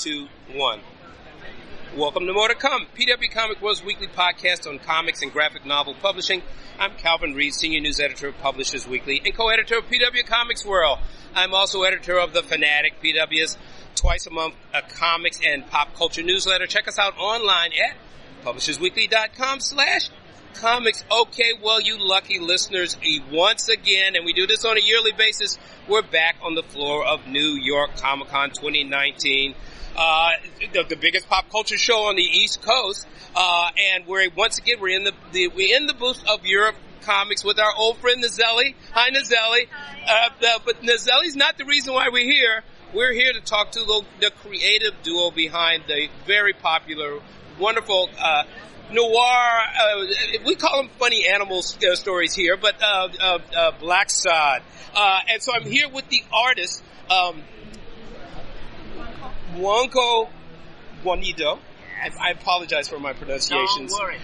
two, one. Welcome to More to Come, PW Comic World's weekly podcast on comics and graphic novel publishing. I'm Calvin Reed, senior news editor of Publishers Weekly and co-editor of PW Comics World. I'm also editor of The Fanatic, PW's twice a month uh, comics and pop culture newsletter. Check us out online at publishersweekly.com slash comics. Okay, well, you lucky listeners, once again, and we do this on a yearly basis, we're back on the floor of New York Comic Con 2019. Uh, the, the, biggest pop culture show on the East Coast, uh, and we're once again we're in the, the, we're in the booth of Europe Comics with our old friend Nazelli. Hi, Nazelli. Uh, but Nazelli's not the reason why we're here. We're here to talk to the, the creative duo behind the very popular, wonderful uh, noir. Uh, we call them funny animal uh, stories here, but uh, uh, uh, Blacksad. Uh, and so I'm here with the artist, um, Juanjo Guarnido. I, I, apologize for my pronunciations. Don't worry.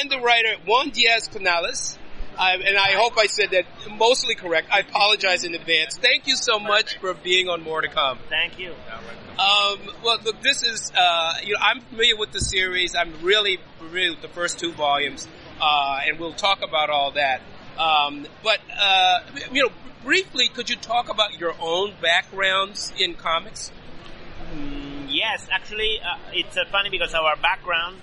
and the writer Juan Diaz Canales. and I hope I said that mostly correct. I apologize in advance. Thank you so much for being on More to Come. Thank you. Um, well, look, this is, uh, you know, I'm familiar with the series. I'm really familiar with the first two volumes, uh, and we'll talk about all that. Um, but, uh, you know, briefly, could you talk about your own backgrounds in comics? Mm, yes, actually, uh, it's uh, funny because our background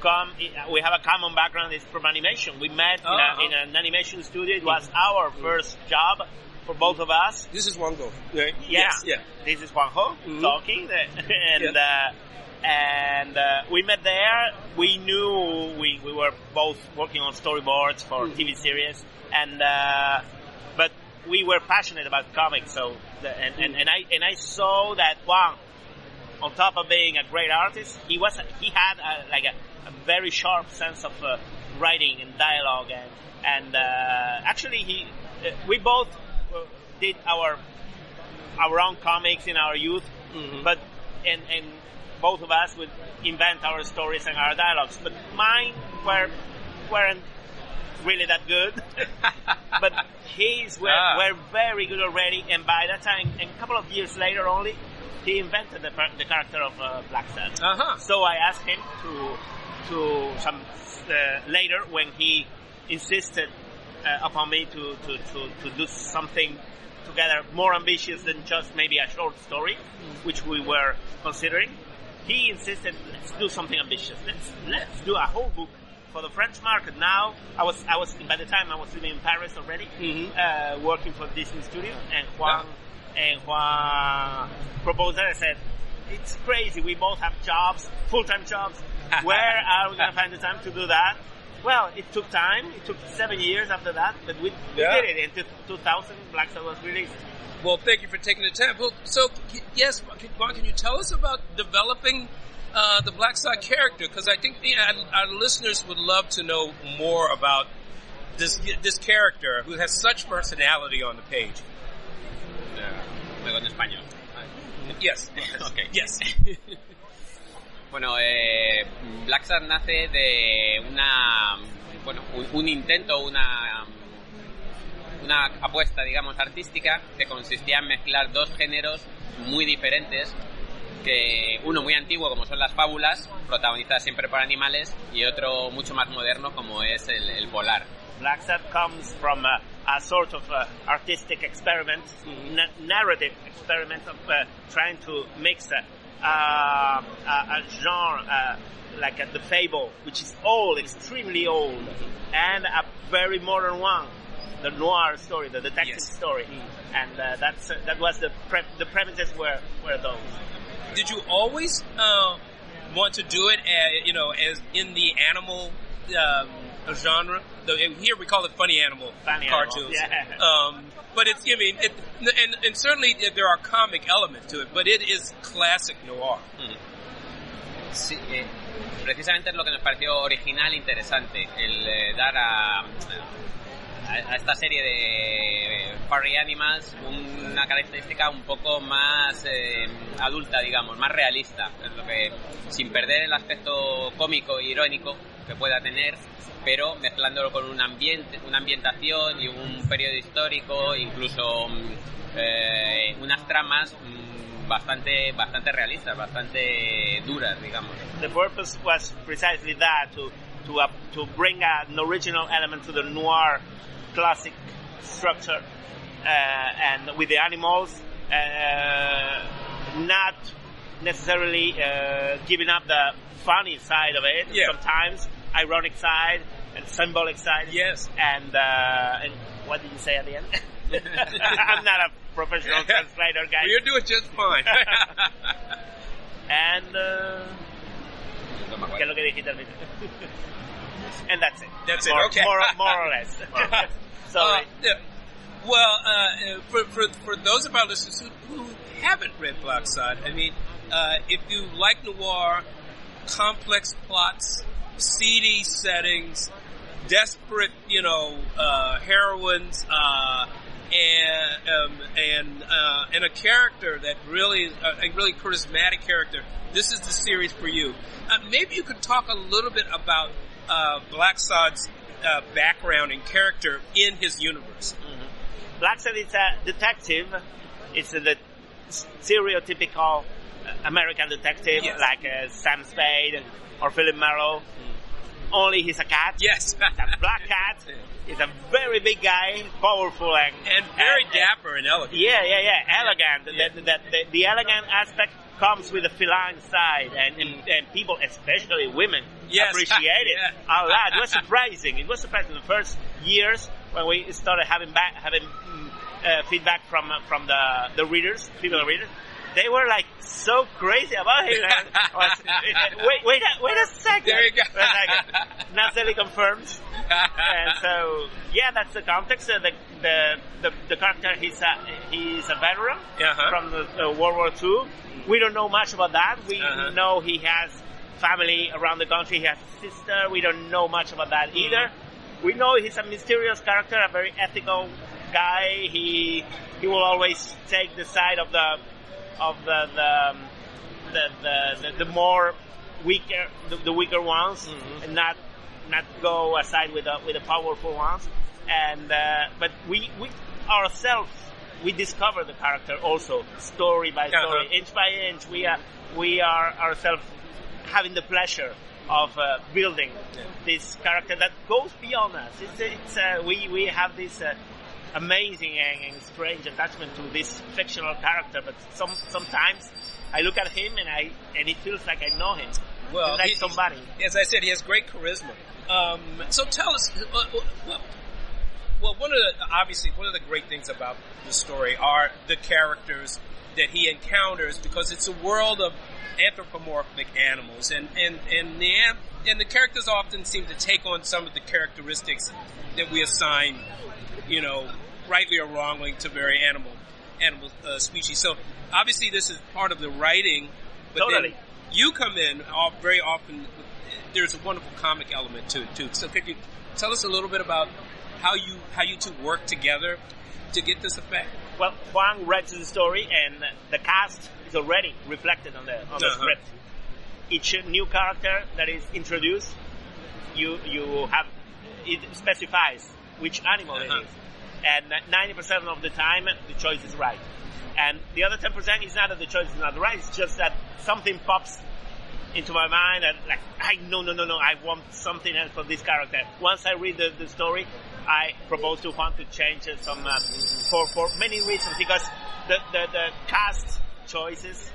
come, we have a common background is from animation. We met in, a, uh-huh. in, an animation studio. It was our first job for both of us. This is Juanjo, right? Yeah. Yes, yeah. This is Juanjo mm-hmm. talking, and yeah. uh, and uh, we met there. We knew we, we were both working on storyboards for mm-hmm. TV series, and uh, but we were passionate about comics. So the, and, mm-hmm. and, and I and I saw that Juan, on top of being a great artist, he was he had a, like a, a very sharp sense of uh, writing and dialogue, and and uh, actually he uh, we both did our our own comics in our youth, mm-hmm. but and and both of us would invent our stories and our dialogues. But mine were weren't really that good, but his were, ah. were very good already. And by that time, a couple of years later only, he invented the, the character of uh, Blacksad. Uh-huh. So I asked him to to some uh, later when he insisted uh, upon me to, to, to, to do something together more ambitious than just maybe a short story, mm. which we were considering. He insisted, let's do something ambitious. Let's let's do a whole book for the French market. Now, I was I was by the time I was living in Paris already, mm-hmm. uh, working for Disney Studio, and Juan yeah. And Juan proposed that. I said, it's crazy. We both have jobs, full time jobs. Where are we going to find the time to do that? Well, it took time. It took seven years after that, but we, we yeah. did it. In 2000, Black Blacksad was released. Well, thank you for taking the time. Well, so, yes, Juan, can you tell us about developing uh, the Blacksad character? Because I think the, our, our, listeners would love to know more about this this character who has such personality on the page. En español. Yes. okay. Yes. Bueno, eh, Black nace de una, bueno, un, intento, una, una apuesta, digamos, artística que consistía en mezclar dos géneros muy diferentes, que uno muy antiguo como son las fábulas, protagonizadas siempre por animales, y otro mucho más moderno como es el, polar. Black comes from a, sort of artistic experiment, narrative experiment of uh, trying to mix uh, a, a, genre uh, like uh, the fable, which is old, extremely old, and a very modern one, the noir story, the detective yes. story, mm. and uh, that's uh, that was the pre- the premises were were those. Did you always uh, want to do it, as, you know, as in the animal um, genre? here we call it funny animal funny cartoons. Animal. Yeah. Um, but it's, I mean, it, and, and certainly there are comic elements to it, but it is classic noir. Mm. Sí, eh, precisamente es lo que nos pareció original e interesante, el eh, dar a, a, esta serie de furry animals una característica un poco más eh, adulta, digamos, más realista, es lo que, sin perder el aspecto cómico e irónico que pueda tener, pero mezclándolo con un ambiente, una ambientación y un periodo histórico, incluso mm, eh, unas tramas mm, bastante, bastante realistas, bastante duras, digamos. The purpose was precisely that to to uh, to bring an original element to the noir classic structure, uh, and with the animals, uh, not necessarily uh, giving up the funny side of it. Yeah. Sometimes ironic side and symbolic side. Yes. And uh, and what did you say at the end? I'm not a professional translator, guys. Well, you're doing just fine. And uh, No me ¿qué es acuerdo. lo que dijiste al final? and that's it. That's it, more, okay. More, more or less. so Uh, yeah. Well, uh, for, for, for those of our listeners who, who haven't read Blacksad, I mean, uh, if you like noir, complex plots, seedy settings, desperate, you know, uh, heroines, uh, and um, and uh, and a character that really uh, a really charismatic character. This is the series for you. Uh, maybe you could talk a little bit about uh, Blacksad's uh, background and character in his universe. Blacksad is a detective. It's a, the stereotypical American detective Yes. like uh, Sam Spade or Philip Marlowe. Only he's a cat. Yes, a black cat. He's a very big guy, powerful and and very and- dapper and elegant. Yeah, yeah, yeah. Elegant. Yeah. The, the, the, the elegant aspect comes with the feline side, and, and, and people, especially women, Yes. appreciate it Yeah. a lot. It was surprising. It was surprising. The first years when we started having back having mm, uh, feedback from from the the readers, female readers. They were like so crazy about him. Was- wait, wait, a, wait a second. There you go. Second. Nazeli confirms and so yeah, that's the context. Uh, the, the the the character he's a he's a veteran Uh-huh. from the, uh, World War II. We don't know much about that. We Uh-huh. know he has family around the country. He has a sister. We don't know much about that either. We know he's a mysterious character, a very ethical guy. He he will always take the side of the of the the um, the, the, the, the more weaker the, the weaker ones Mhm. and not not go aside with the with the powerful ones and uh, but we we ourselves we discover the character also story by story Uh-huh. inch by inch we are we are ourselves having the pleasure of uh, building this character that goes beyond us it's it's uh, we we have this uh, amazing and, and strange attachment to this fictional character but some sometimes I look at him and I and it feels like I know him. Well, like he- somebody. As I said, he has great charisma. Um, so tell us, uh, well, well, one of the obviously one of the great things about the story are the characters that he encounters because it's a world of anthropomorphic animals, and and and the and the characters often seem to take on some of the characteristics that we assign, you know, rightly or wrongly to very animal animal uh, species. So obviously this is part of the writing, but Totally. then you come in all, very often. There's a wonderful comic element to it too. So could you tell us a little bit about how you how you two work together to get this effect? Well, Juan writes the story, and the cast is already reflected on the on the Uh-huh. script. Each new character that is introduced, you you have it specifies which animal Uh-huh. it is, and ninety percent of the time the choice is right, and the other ten percent is not that the choice is not right; it's just that something pops into my mind and like I no no no no I want something else for this character. Once I read the, the story, I propose to Juan to change it some uh, for for many reasons because the the, the cast choices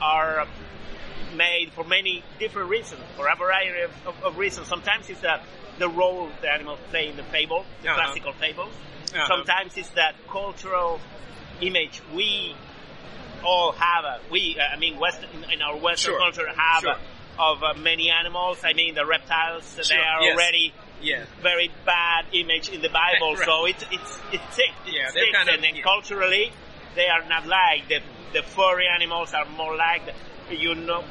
are made for many different reasons for a variety of, of, of reasons. Sometimes it's the the role the animals play in the fable, the Uh-huh. classical fables. Uh-huh. Sometimes it's that cultural image we all have a we uh, I mean Western in, our Western Sure. culture have Sure. a, of uh, many animals. I mean the reptiles Sure, they are yes. already Yeah. very bad image in the Bible, Right. so it's it's it sticks. It Yeah, sticks, kind of- and then yeah. culturally they are not like the the furry animals are more like the, you know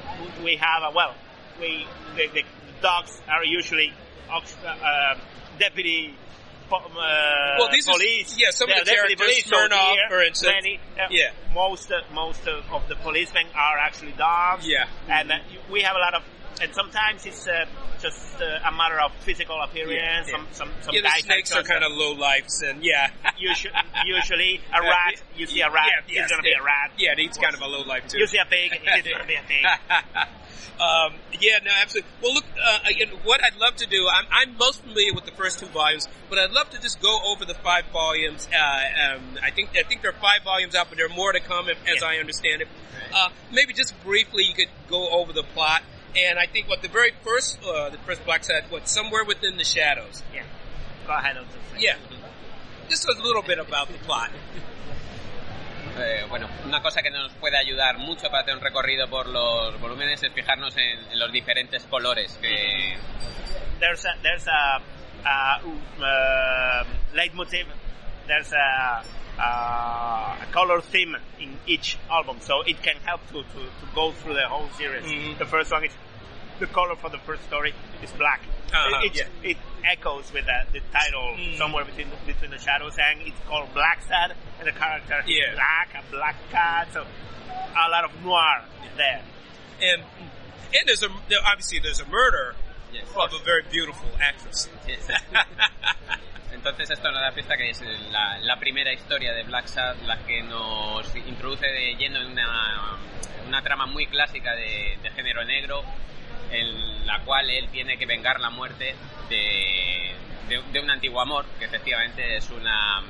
we have a well we the, the dogs are usually ox- uh, deputy po- uh, Well, these are- police. yeah, some of the characters, police, Smirnov, here, for instance. many, uh, Yeah. most uh, most uh, of the policemen are actually dogs. Yeah. and uh, we have a lot of and sometimes it's uh, just uh, a matter of physical appearance. Yeah, yeah. Some some some Yeah, the snakes are kind of low lives, and yeah. usually, usually a rat. You see a rat, Yeah, it's gonna be a rat. Yeah, and he's kind of a low life too. You see a pig, it's gonna be a pig. um, yeah, no, absolutely. Well, look, uh, again, what I'd love to do, I'm, I'm most familiar with the first two volumes, but I'd love to just go over the five volumes. Uh, um, I think I think there are five volumes out, but there are more to come, if, as. I understand it. Uh, maybe just briefly, you could go over the plot. And I think what the very first, uh, the first Blacksad, what somewhere within the shadows. Yeah. Go ahead. I'll just. Yeah, just a little bit about the plot. Eh, bueno, una cosa que nos puede ayudar mucho para hacer un recorrido por los volúmenes es fijarnos en, en los diferentes colores que, There's a there's a, a uh, leitmotiv. There's a, a, a color theme in each album, so it can help to, to, to go through the whole series. Mhm. The first one is the color for the first story is black. Uh-huh, it, yeah. it echoes with the, the title Mhm. somewhere between the, between the shadows, and it's called Blacksad, and the character Yeah. is black, a black cat. So a lot of noir is there. And and there's a there, obviously there's a murder Yes. of a very beautiful actress. Yes. Entonces esto nos da pista que es la, la primera historia de Black Sad la que nos introduce de lleno en una, una trama muy clásica de, de género negro en la cual él tiene que vengar la muerte de, de, de un antiguo amor que efectivamente es una,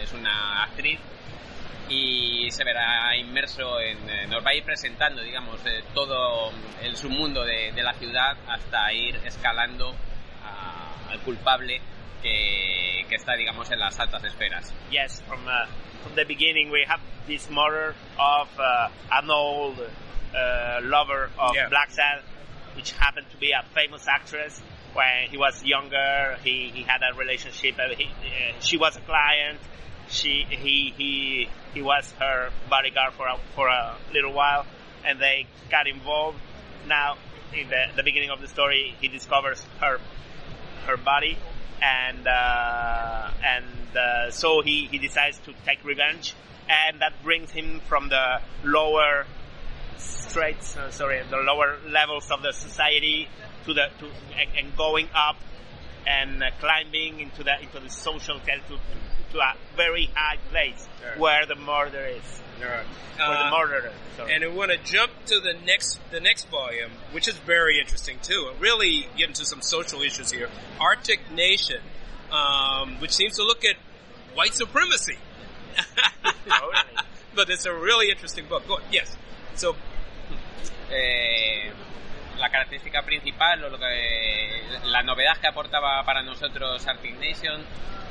es una actriz y se verá inmerso en, eh, nos va a ir presentando digamos eh, todo el submundo de, de la ciudad hasta ir escalando a- al culpable que, que está digamos en las altas esferas Yes, from uh, from the beginning we have this murder of uh, an old uh, lover of Yeah. Blacksad, which happened to be a famous actress. When he was younger, he, he had a relationship. Uh, he, uh, she was a client. She he he he was her bodyguard for a, for a little while, and they got involved. Now, in the the beginning of the story, he discovers her her body, and uh, and uh, so he, he decides to take revenge, and that brings him from the lower straits, uh, sorry, the lower levels of the society to the to and, and going up and uh, climbing into the into the social scale to to a very high place Sure. where the murder is, where the Uh, murderer. Sorry. and I want to jump to the next the next volume, which is very interesting too. And really get into some social issues here. Arctic Nation, um, which seems to look at white supremacy. Totally. but it's a really interesting book. Go yes. So Eh, la característica principal o lo que la novedad que aportaba para nosotros Arctic Nation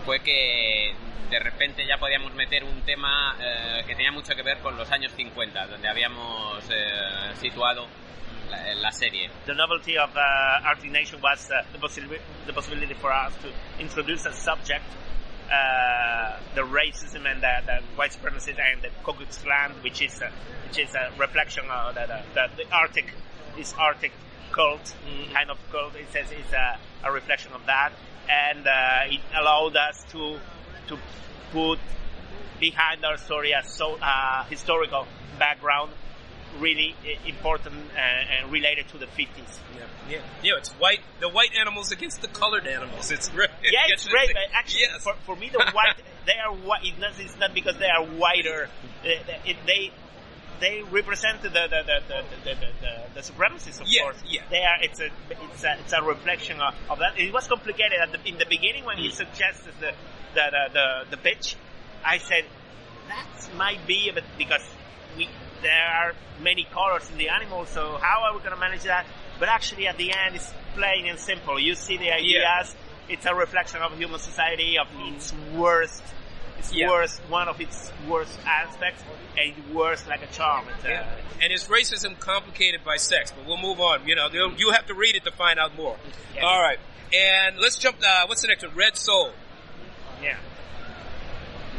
fue que de repente ya podíamos meter un tema eh, que tenía mucho que ver con los años 50 donde habíamos eh, situado la, la serie. The novelty of uh, Arctic Nation was uh, the, possibility, the possibility for us to introduce a subject, uh, the racism and the, the white supremacy and the Ku Klux Klan, which is a, which is a reflection of the, the, the Arctic, this Arctic cult kind of cult. It says it's a, a reflection of that, and uh, it allowed us to to put behind our story a so uh, historical background really important and, and related to the 50s. yeah, yeah, yeah. It's white. The white animals against the colored animals. It's re- Yeah, it's great. But actually, yes. for, for me, the white they are white. It's not, it's not because they are whiter. They, they, they represent the the the the, the, the, the, the supremacists, of Yeah, course. yeah. They are. It's a it's a it's a reflection of, of that. It was complicated at the, in the beginning when he Mm. suggested the the the the, pitch. I said that might be a bit because we there are many colors in the animal. So how are we going to manage that? But actually, at the end, it's plain and simple. You see the ideas. It's a reflection of human society, of its worst, its Yeah. worst, one of its worst aspects, and it works like a charm. It's, uh, Yeah. And is racism complicated by sex? But we'll move on. You know, you have to read it to find out more. Yes. All right. And let's jump. Uh, what's the next one? Red Soul. yeah.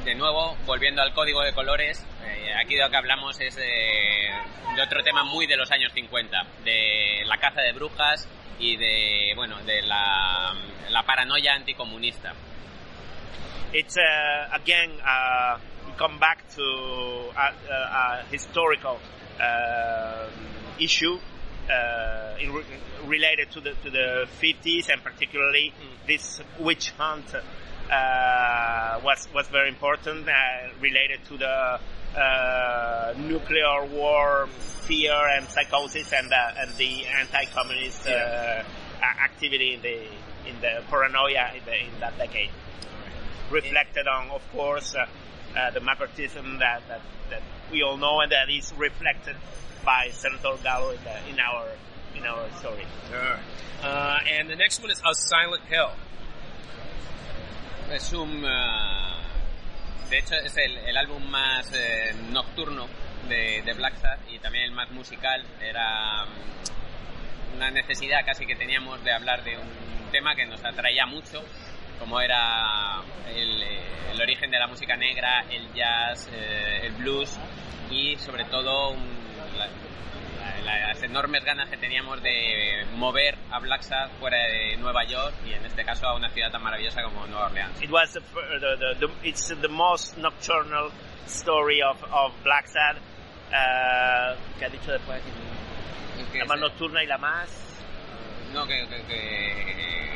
de nuevo, volviendo al código de colores, eh, aquí de lo que hablamos es de, de otro tema muy de los años 50, de la caza de brujas y de, bueno, de la, la paranoia anticomunista. It's uh, again uh, come back to a, a historical um issue uh, in re- related to the to the 50s and particularly Mm. this witch hunt uh, was was very important uh, related to the uh, nuclear war fear and psychosis and uh, and the anti-communist uh, a- activity in the in the paranoia in, the, in that decade reflected on of course uh, uh, the McCarthyism that, that that we all know and that is reflected by Senator Gallo in, the, in our in our story. Uh, and the next one is A Silent Hill. Es un. ah, de hecho, es el, el álbum más eh, nocturno de, de Black Sabbath y también el más musical. Era mm, una necesidad casi que teníamos de hablar de un tema que nos atraía mucho, como era el, eh, el origen de la música negra, el jazz, eh, el blues y sobre todo un- la- la- las enormes ganas que teníamos de mover a Black Sabbath fuera de Nueva York y en este caso a una ciudad tan maravillosa como Nueva Orleans. It was the, fir- the, the, the it's the most nocturnal story of, of Black Sad. Uh, ¿Qué ha dicho después? La más nocturna y la más. No, que, que- que-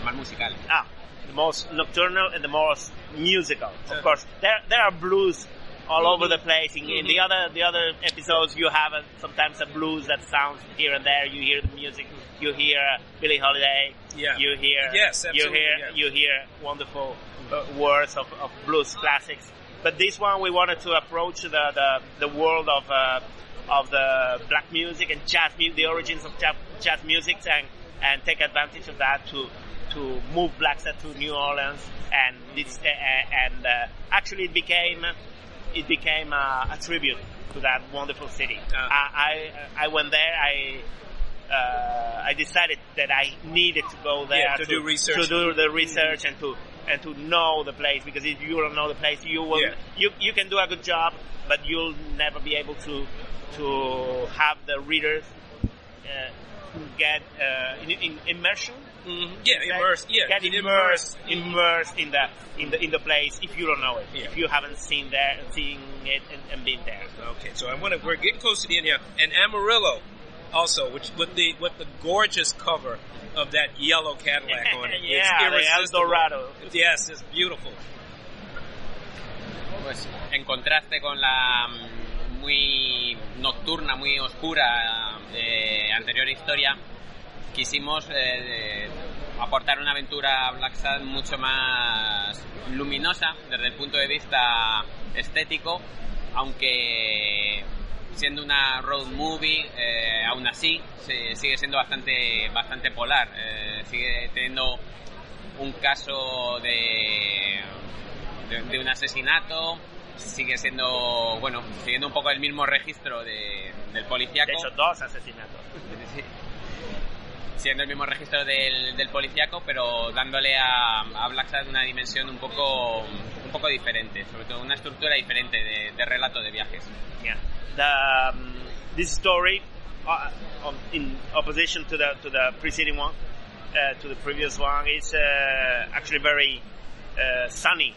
la más musical. Ah, the most nocturnal and the most musical. Yeah. Of course, there there are blues all over the place. In, in the Mhm. other the other episodes, you have a, sometimes a blues that sounds here and there. You hear the music. You hear uh, Billie Holiday. Yeah. You hear. Yes, You hear. yeah. You hear wonderful uh, words of, of blues classics. But this one, we wanted to approach the the, the world of. Uh, of the black music and jazz music, the origins of jazz, jazz music, and and take advantage of that to to move Blacksad to New Orleans, and this uh, and uh, actually it became it became a, a tribute to that wonderful city. Ah. I, I I went there. I uh, I decided that I needed to go there Yeah, to do research. to do the research and to and to know the place because if you don't know the place, you will Yeah. you you can do a good job, but you'll never be able to to have the readers uh, get uh, in, in immersion Mhm. Yeah, Get- immersed. Yeah, get get immersed, immersed in the in the in the place if you don't know it, Yeah. if you haven't seen there, seen it and, and been there. Okay, so I want to. We're getting close to the end here, and Amarillo, also, which with the with the gorgeous cover of that yellow Cadillac on it. yeah, it's the El. Dorado. Yes, it's beautiful. Pues en contraste con la mm, muy nocturna, muy oscura eh, anterior historia, quisimos eh, aportar una aventura a Black Sabbath mucho más luminosa desde el punto de vista estético, aunque siendo una road movie, eh, aún así se- sigue siendo bastante, bastante polar, eh, sigue teniendo un caso de, de, de un asesinato, sigue siendo, bueno, siguiendo un poco el mismo registro de, del policíaco. De hecho, dos asesinatos. Siendo el mismo registro del, del policíaco, pero dándole a, a Blacksad una dimensión un poco, un poco diferente, sobre todo una estructura diferente de, de relato de viajes. Yeah. The um, this story, uh, um, in opposition to the to the preceding one, uh, to the previous one, is uh, actually very uh, sunny.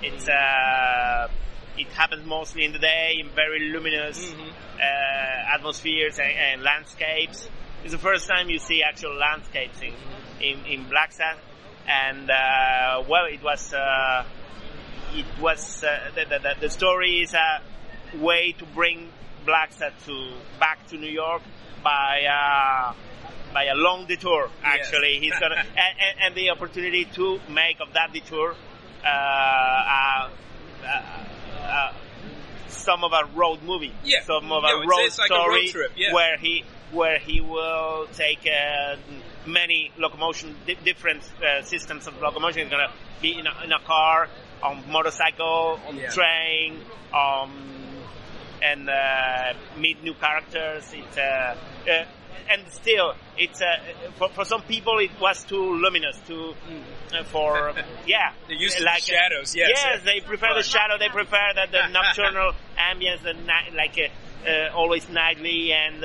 It's uh, it happens mostly in the day in very luminous Mhm. uh, atmospheres and, and landscapes. It's the first time you see actual landscapes in in, in Blacksad. and uh, well, it was uh, it was uh, the, the, the, story is a way to bring Blacksad to back to New York by uh, by a long detour. Actually, he's gonna and, and, the opportunity to make of that detour uh, uh, uh, uh, some of a road movie, Yeah. some of a road it's like a road story trip, yeah. where he where he will take uh, many locomotion di- different uh, systems of locomotion. He's gonna be in a, in a car, on motorcycle, on Yeah. train, um, and uh, meet new characters. It's uh, uh, and still, it's uh, for, for some people it was too luminous, too uh, for yeah. They're used like, the shadows, yes. Yes, they prefer the shadow. They prefer the, the nocturnal ambience, the ni- like uh, uh, always nightly, and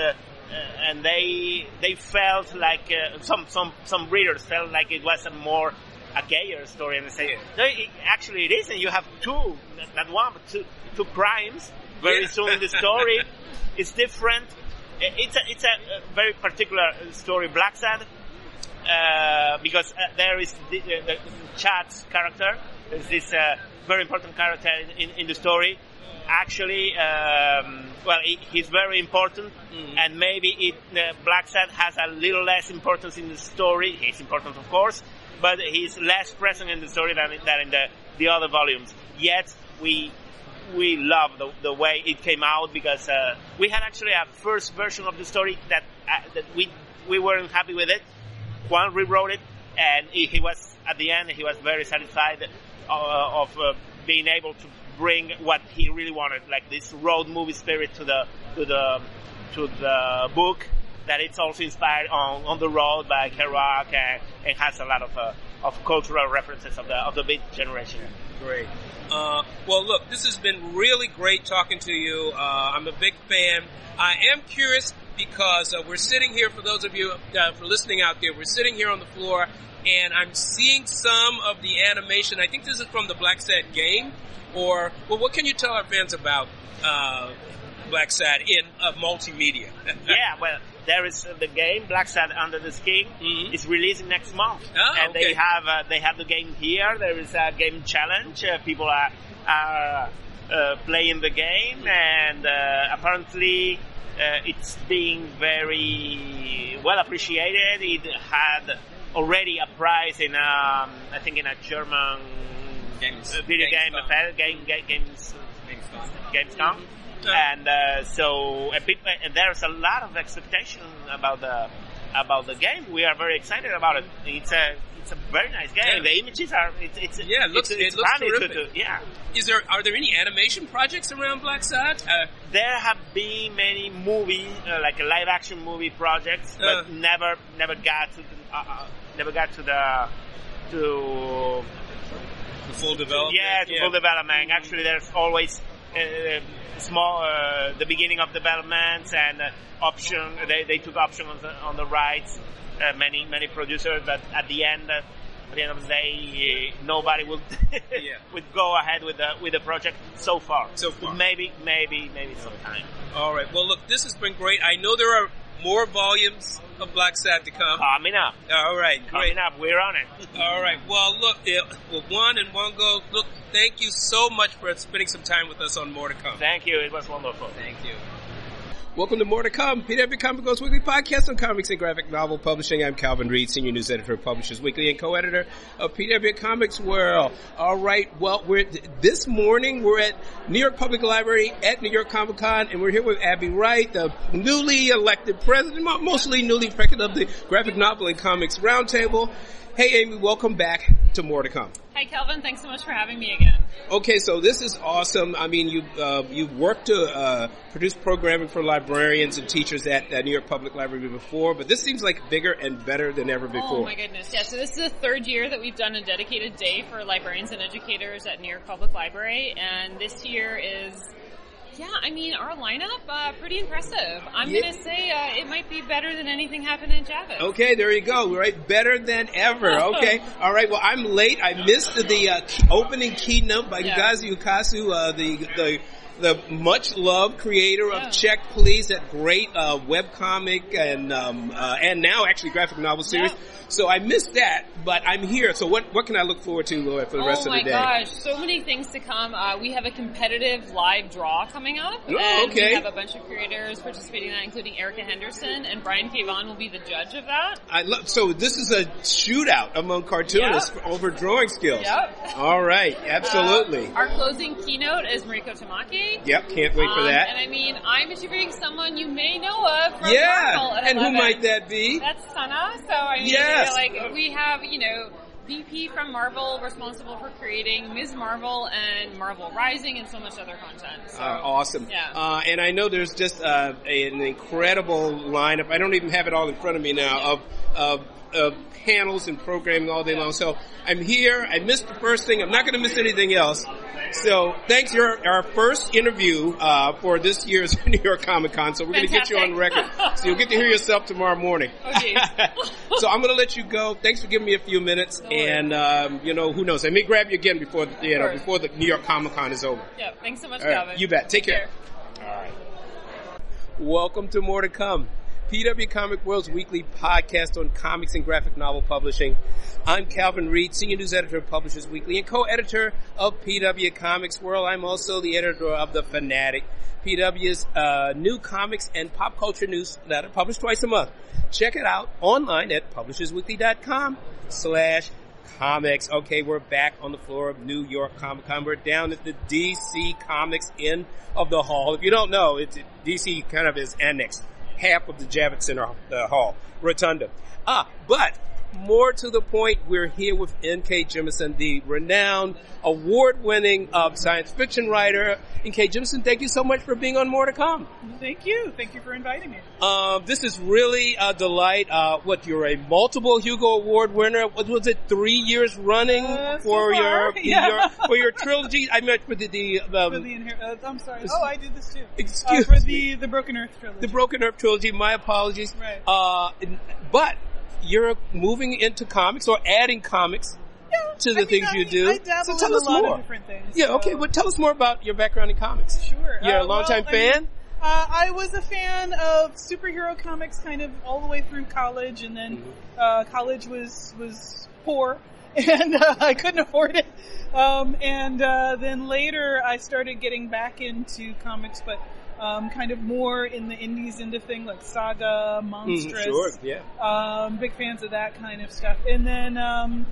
and they they felt like uh, some some some readers felt like it was a more a gayer story, and they say no, it, actually it isn't. You have two, not one, but two two crimes very Yeah. soon in the story. it's different. it's a it's a very particular story, Blacksad, uh, because uh, there is the, the, Chad's character. There's this uh, very important character in, in the story. Actually, um, well, he, he's very important, mm. and maybe it, uh, Blacksad has a little less importance in the story. He's important, of course, but he's less present in the story than, than in the, the other volumes. Yet, we we love the, the way it came out because uh, we had actually a first version of the story that uh, that we we weren't happy with it. Juan rewrote it, and he, he was at the end he was very satisfied uh, of uh, being able to bring what he really wanted, like this road movie spirit to the to the to the book. That it's also inspired on, on the road by Kerouac and, and has a lot of uh, of cultural references of the of the beat generation. Great. Uh, well, look, this has been really great talking to you. Uh, I'm a big fan. I am curious because uh, we're sitting here, for those of you uh, for listening out there, we're sitting here on the floor and I'm seeing some of the animation. I think this is from the Blacksad game. Or, well, what can you tell our fans about uh, Blacksad in uh, multimedia? yeah, well, there is uh, the game Blacksad Under the Skin mm-hmm. is releasing next month, oh, and okay. they have uh, they have the game here. There is a game challenge. Uh, people are are uh, playing the game, and uh, apparently it's being very well appreciated. It had already a prize in um, I think in a German games, video games game fair, game, game games Gamescom. Mm-hmm. And uh, so and, people, and there's a lot of expectation about the about the game. We are very excited about it. It's a it's a very nice game. Yeah. The images are it's, it's yeah, it looks it's, it's it looks terrific. To, to, yeah. Is there are there any animation projects around Blacksad? Uh, there have been many movie uh, like a live action movie projects, but uh. never never got to the, uh, uh, never got to the to the full development. Yeah, yeah. full development. Actually, there's always uh, small uh, the beginning of development and uh, option. They, they took option on the, on the rights. Uh, many many producers, but at the end. Uh, at the end of the day, nobody would yeah. would go ahead with the with the project so far. So far, maybe maybe maybe sometime. All right. Well, look, this has been great. I know there are more volumes of Blacksad to come. Coming up. All right, Coming great. up. We're on it. All right. Well, look, well, Juan and Juanjo. Look, thank you so much for spending some time with us on More to Come. Thank you. It was wonderful. Thank you. Welcome to More to Come, PW Comic Goes Weekly podcast on comics and graphic novel publishing. I'm Calvin Reed, senior news editor of Publishers Weekly and co-editor of PW Comics World. All right, well, we're this morning we're at New York Public Library at New York Comic Con, and we're here with Abby Wright, the newly elected president, mostly newly elected of the Graphic Novel and Comics Roundtable. Hey, Amy, welcome back to More to Come. Hi, Calvin. Thanks so much for having me again. Okay, so this is awesome. I mean, you uh, you've worked to uh, produce programming for librarians and teachers at uh, New York Public Library before, but this seems like bigger and better than ever before. Oh my goodness! Yeah, so this is the third year that we've done a dedicated day for librarians and educators at New York Public Library, and this year is yeah, I mean, our lineup, uh, pretty impressive. I'm yeah. going to say uh, it might be better than anything happened in Javits. Okay, there you go. Right, better than ever. Okay, all right. Well, I'm late. I missed the uh, opening keynote by yeah. Ngozi Ukazu, uh, the the the much loved creator of Check Please, that great uh, webcomic and um, uh, and now actually graphic novel series. Yeah. So I missed that, but I'm here. So what what can I look forward to uh, for the oh rest of the day? Oh my gosh, so many things to come. Uh, we have a competitive live draw coming up. Oh, and okay. We have a bunch of creators participating in that, including Erica Henderson and Brian K. Will be the judge of that. I love. So this is a shootout among cartoonists yep. over drawing skills. Yep. All right, absolutely. Uh, our closing keynote is Mariko Tamaki. Yep, can't wait um, for that. And I mean, I'm interviewing someone you may know of from yeah. Marvel and 11. who might that be? That's Sana. So I mean, yes. like we have, you know, VP from Marvel responsible for creating Ms. Marvel and Marvel Rising and so much other content. So, uh, awesome. Yeah. Uh, and I know there's just uh, an incredible lineup. I don't even have it all in front of me now of, of, of panels and programming all day long. So I'm here. I missed the first thing. I'm not going to miss anything else. So thanks. You're our first interview uh, for this year's New York Comic Con. So we're going to get you on record. So you'll get to hear yourself tomorrow morning. Okay. so I'm going to let you go. Thanks for giving me a few minutes. No and um, you know who knows? I may grab you again before the, you know before the New York Comic Con is over. Yeah. Thanks so much, right, Calvin. You bet. Take care. care. All right. Welcome to More to Come. PW Comic World's weekly podcast on comics and graphic novel publishing. I'm Calvin Reed, senior news editor of Publishers Weekly and co-editor of PW Comics World. I'm also the editor of The Fanatic, PW's uh, new comics and pop culture news that are published twice a month. Check it out online at publishersweekly.com slash comics. Okay, we're back on the floor of New York Comic Con. We're down at the DC Comics end of the hall. If you don't know, it's DC kind of is annexed half of the Javits Center uh, Hall, Rotunda. Ah, but more to the point, we're here with N.K. Jemisin, the renowned, award-winning uh, science fiction writer. N.K. Jemisin, thank you so much for being on More to Come. Thank you. Thank you for inviting me. Uh, this is really a delight. Uh, what, you're a multiple Hugo Award winner. What was it, three years running Uh, for, your, yeah. your, for your trilogy? I meant for the, the, um, For the inher- uh, I'm sorry. Oh, I did this too. Excuse uh, for me. the the Broken Earth trilogy. the Broken Earth trilogy. My apologies. Right. Uh, but you're moving into comics or adding comics Yeah, to the I mean, things I- you do. I So tell in us a lot more. of different things. Yeah, so- okay. Well, tell us more about your background in comics. Sure. You're Uh, a longtime well, I mean, fan. Uh, I was a fan of superhero comics kind of all the way through college, and then Mm-hmm. uh, college was was poor, and uh, I couldn't afford it. Um, and uh, then later, I started getting back into comics, but um, kind of more in the indies into thing like Saga, Monstress. Mhm, sure. Yeah. Um, big fans of that kind of stuff. And then um,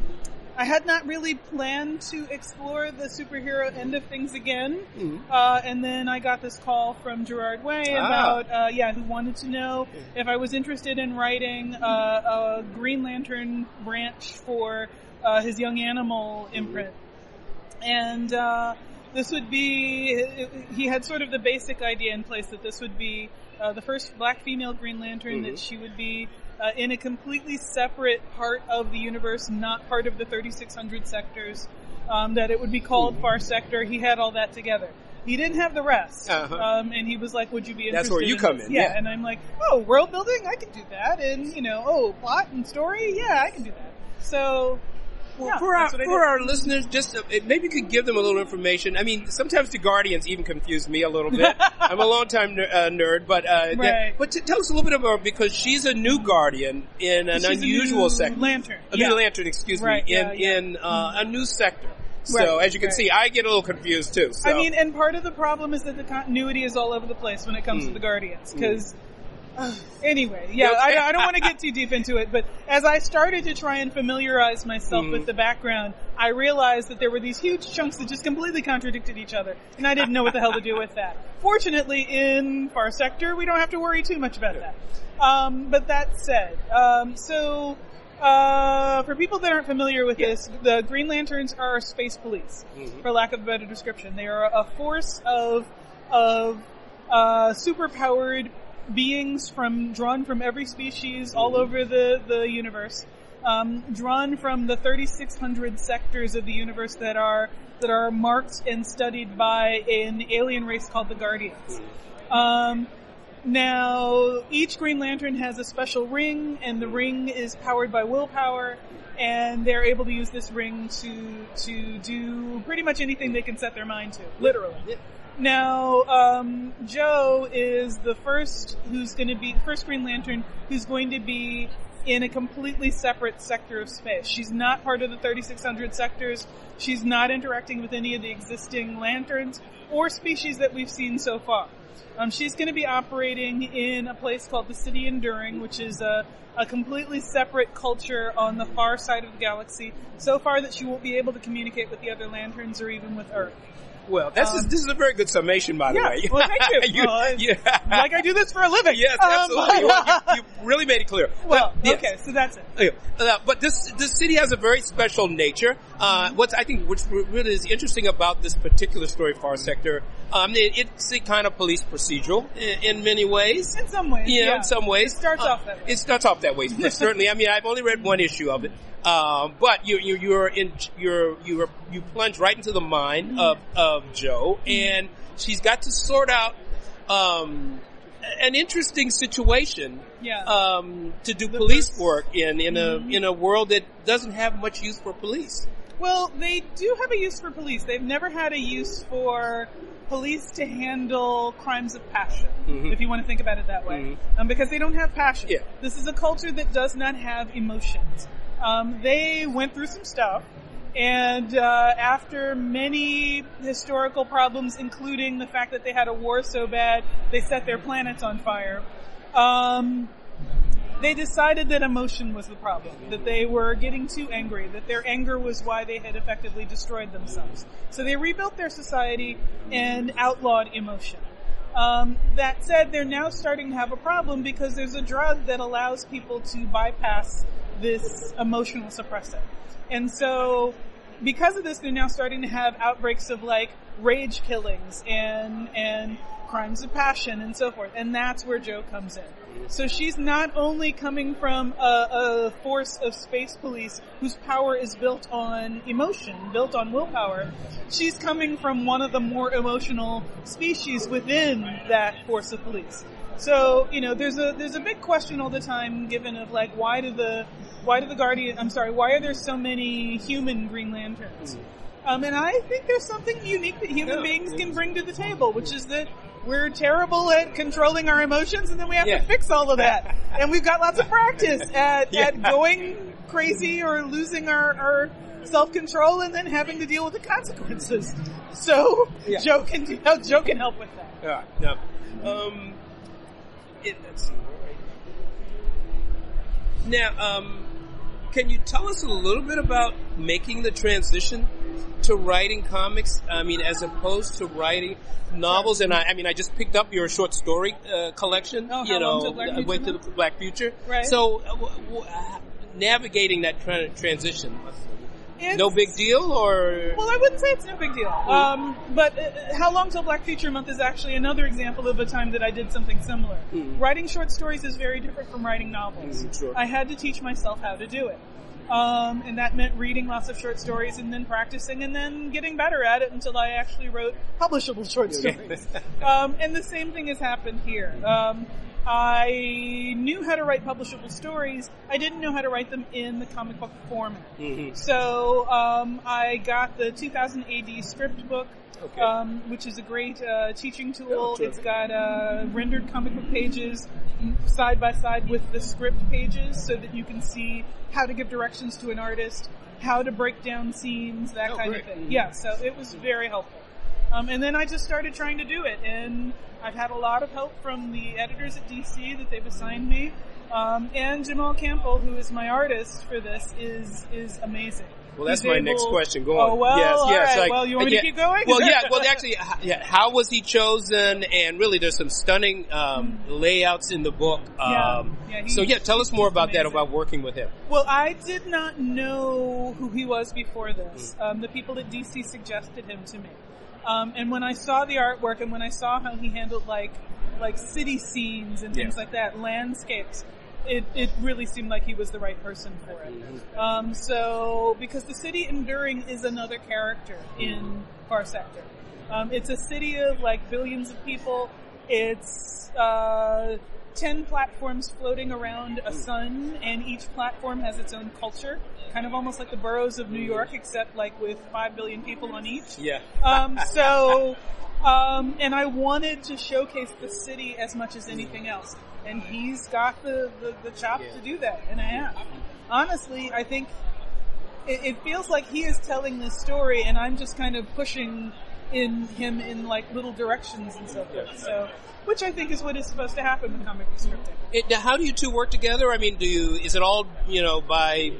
I had not really planned to explore the superhero end of things again. Mhm. Uh, and then I got this call from Gerard Way Ah. about, uh, yeah, who wanted to know if I was interested in writing uh, a Green Lantern branch for uh, his Young Animal imprint. And uh, this would be, he had sort of the basic idea in place that this would be uh, the first black female Green Lantern, Mhm. that she would be uh, in a completely separate part of the universe, not part of the 3600 sectors, um, that it would be called Far Sector. He had all that together. He didn't have the rest. Uh-huh. Um, and he was like, would you be interested That's where you in come this? in, Yeah. yeah. And I'm like, oh, world building? I can do that. And, you know, oh, plot and story? Yeah, I can do that. So, Well, yeah, for our that's what I for our listeners, just uh, maybe you could give them a little information. I mean, sometimes the Guardians even confuse me a little bit. I'm a longtime ner- uh, nerd, but uh, that- but t- tell us a little bit about because she's a new Guardian in an She's unusual new sector. Lantern. A yeah. new lantern, excuse Right, me, in yeah, in uh, a new sector. So Right, as you can right. see, I get a little confused too. So. I mean, and part of the problem is that the continuity is all over the place when it comes Mm. to the Guardians. Because, anyway, yeah, I, I don't want to get too deep into it, but as I started to try and familiarize myself Mm. with the background, I realized that there were these huge chunks that just completely contradicted each other, and I didn't know what the hell to do with that. Fortunately, in Far Sector, we don't have to worry too much about that. Um, but that said, um, so uh, for people that aren't familiar with this, the Green Lanterns are space police, Mhm. for lack of a better description. They are a force of of uh, superpowered beings from drawn from every species all over the the universe, um, drawn from the 3,600 sectors of the universe that are that are marked and studied by an alien race called the Guardians. Um, now, each Green Lantern has a special ring, and the ring is powered by willpower, and they're able to use this ring to to do pretty much anything they can set their mind to, literally. Now, um, Jo is the first who's going to be the first Green Lantern who's going to be in a completely separate sector of space. She's not part of the 3600 sectors. She's not interacting with any of the existing lanterns or species that we've seen so far. Um, she's going to be operating in a place called the City Enduring, which is a, a completely separate culture on the far side of the galaxy, so far that she won't be able to communicate with the other lanterns or even with Earth. Well, that's um, this is a very good summation, by the yeah, way. well, thank you. Well, I- yeah. like I do this for a living. Yes, Um, absolutely. Well, you, you really made it clear. well, Uh, yes. okay, so that's it. Yeah, uh, but this this city has a very special nature. Uh, what's I think which really is interesting about this particular story, Far Sector, um, it, it's a kind of police procedural in, in many ways. In some ways, You know, yeah. in some ways, It starts Uh, off that way. It starts off that way. certainly, I mean, I've only read one issue of it, um, but you, you you're in you're you're you plunge right into the mind Mm-hmm. of of Jo, and she's got to sort out. Um, an interesting situation Yeah. um, to do The police first- work in in a Mhm. in a world that doesn't have much use for police. Well, they do have a use for police. They've never had a use for police to handle crimes of passion, Mhm. if you want to think about it that way, Mhm. um, because they don't have passion. Yeah. This is a culture that does not have emotions. Um, they went through some stuff, and uh, after many historical problems, including the fact that they had a war so bad they set their planets on fire, um, they decided that emotion was the problem, that they were getting too angry, that their anger was why they had effectively destroyed themselves. So they rebuilt their society and outlawed emotion. Um, that said, they're now starting to have a problem because there's a drug that allows people to bypass this emotional suppressor. And so, because of this, they're now starting to have outbreaks of like rage killings and, and crimes of passion and so forth. And that's where Jo comes in. So she's not only coming from a, a force of space police whose power is built on emotion, built on willpower. She's coming from one of the more emotional species within that force of police. So, you know, there's a, there's a big question all the time given of like, why do the, why do the Guardian, I'm sorry, why are there so many human Green Lanterns? Um, and I think there's something unique that human Yeah. beings can bring to the table, which is that we're terrible at controlling our emotions and then we have Yeah. to fix all of that. and we've got lots of practice at, Yeah. at going crazy or losing our, our self-control and then having to deal with the consequences. So, Yeah. Jo can, do- Jo can help with that. Yeah. No. Um, it, let's see. Now, um, can you tell us a little bit about making the transition to writing comics? I mean, as opposed to writing novels. And I, I mean, I just picked up your short story uh, collection. Oh, you know, Black uh, to the Black Future. Right. So, uh, w- w- uh, navigating that tra- transition, It's- no big deal, or Well, I wouldn't say it's no big deal. Um, but uh, How Long Till Black Future Month is actually another example of a time that I did something similar. Mhm. Writing short stories is very different from writing novels. Mhm, sure. I had to teach myself how to do it. Um, and that meant reading lots of short stories and then practicing and then getting better at it until I actually wrote publishable short stories. um, and the same thing has happened here. I knew how to write publishable stories. I didn't know how to write them in the comic book format. Mhm. So um, I got the 2000 AD script book, Okay. um, which is a great uh, teaching tool. Oh, it's got uh, rendered comic book pages side by side with the script pages, so that you can see how to give directions to an artist, how to break down scenes, that Oh, kind great. of thing. Yeah, so it was very helpful. Um, and then I just started trying to do it, and I've had a lot of help from the editors at DC that they've assigned me, um, and Jamal Campbell, who is my artist for this, is is amazing. Well, that's He's my able- next question. Go on. Oh on. well, yes, yes. right. like- well, you want me yeah. to keep going? Well, yeah. Well, actually, yeah. How was he chosen? And really, there's some stunning um, layouts in the book. Um, Yeah, so, yeah, tell us more about that. About working with him. Well, I did not know who he was before this. Mm. Um, the people at DC suggested him to me. Um, and when I saw the artwork and when I saw how he handled like like city scenes and things Yeah. like that, landscapes, it, it really seemed like he was the right person for it. Um, so because the city enduring is another character in Far Sector. Um, it's a city of like billions of people. It's uh, ten platforms floating around a sun, and each platform has its own culture, kind of almost like the boroughs of New York, except like with five billion people on each. Yeah. Um, so, um, and I wanted to showcase the city as much as anything else, and he's got the the, the chops Yeah. to do that, and I have. Honestly, I think it, it feels like he is telling this story, and I'm just kind of pushing in him in like little directions and so forth. So, which I think is what is supposed to happen with comic book scripting. It, how do you two work together? I mean, do you? Is it all you know by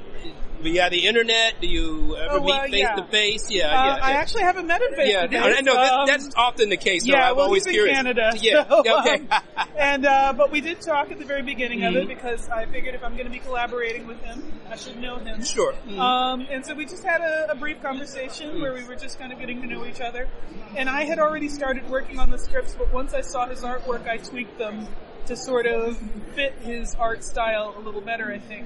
via the internet? Do you ever Oh, well, meet face yeah. to face? Yeah, Uh, yeah. I actually haven't met him face yeah, to face. I know that, Um, that's often the case. Yeah, I'm well, always he's curious. Canada. Yeah, so, okay. um, and uh, but we did talk at the very beginning of Mhm. it because I figured if I'm going to be collaborating with him, I should know him. sure. Mhm. Um, and so we just had a, a brief conversation where we were just kind of getting to know each other. And I had already started working on the scripts, but once I saw his artwork, I tweaked them to sort of fit his art style a little better. I think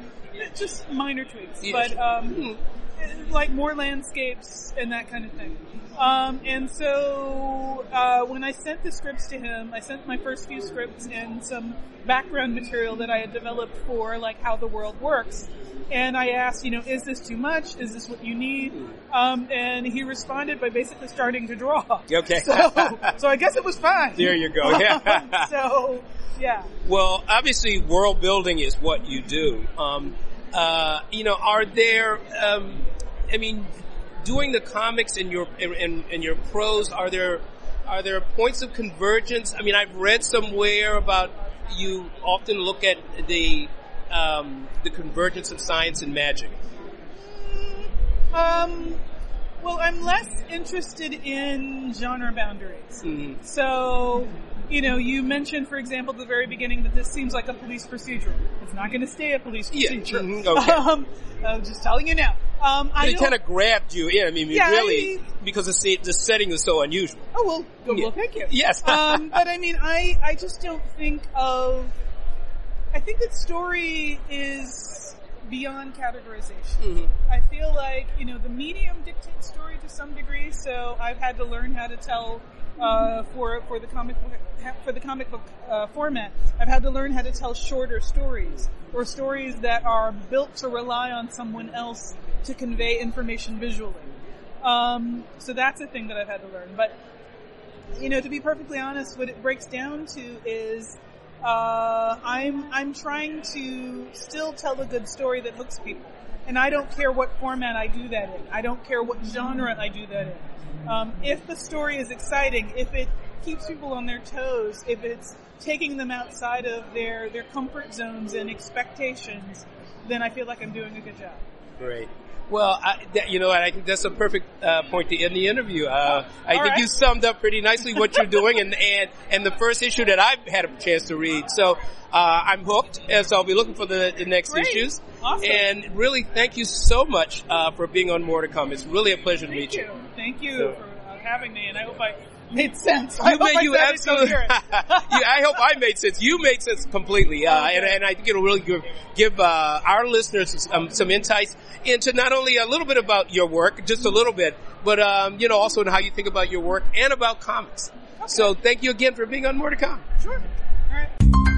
just minor tweaks, but um, Mhm. Like more landscapes and that kind of thing. Um, and so uh, when I sent the scripts to him, I sent my first few scripts and some background material that I had developed for like how the world works. And I asked, you know, is this too much? Is this what you need? Um, and he responded by basically starting to draw. Okay. So, so I guess it was fine. There you go. Yeah. so, yeah. Well, obviously, world building is what you do. Um, uh, you know, are there? Um, I mean, doing the comics and your and, and your prose, are there are there points of convergence? I mean, I've read somewhere about you often look at the um, the convergence of science and magic. Um, well, I'm less interested in genre boundaries. Mhm. So, you know, you mentioned, for example, at the very beginning that this seems like a police procedural. It's not going to stay a police Yeah, procedural. mhm, okay. Um, I'm just telling you now. Um, I it kind of grabbed you in. I mean, Yeah, really, I- because the, the setting is so unusual. Oh well, well, Yeah. thank you. Yes. um, but I mean, I I just don't think of. I think that story is beyond categorization. Mhm. I feel like you know the medium dictates story to some degree, so I've had to learn how to tell uh, for for the comic for the comic book uh, format. I've had to learn how to tell shorter stories or stories that are built to rely on someone else to convey information visually. Um, so that's a thing that I've had to learn. But you know, to be perfectly honest, what it breaks down to is uh, I'm I'm trying to still tell a good story that hooks people, and I don't care what format I do that in. I don't care what genre I do that in. Um, if the story is exciting, if it keeps people on their toes, if it's taking them outside of their their comfort zones and expectations, then I feel like I'm doing a good job. Great. Well, I, that, you know, I think that's a perfect uh, point to end the interview. Uh, I All think right. you summed up pretty nicely what you're doing, and and and the first issue that I've had a chance to read. So uh, I'm hooked, and so I'll be looking for the, the next Great. issues. Awesome. And really, thank you so much uh, for being on More to Come. It's really a pleasure to meet you. you. Thank you So- for uh, having me, and I hope I made sense. I You hope made I you absolutely. you, I hope I made sense. You made sense completely, uh, and, and I think it'll really give, give uh, our listeners um, some insights into not only a little bit about your work, just a little bit, but um, you know also in how you think about your work and about comics. So thank you again for being on More to Come. Sure. All right.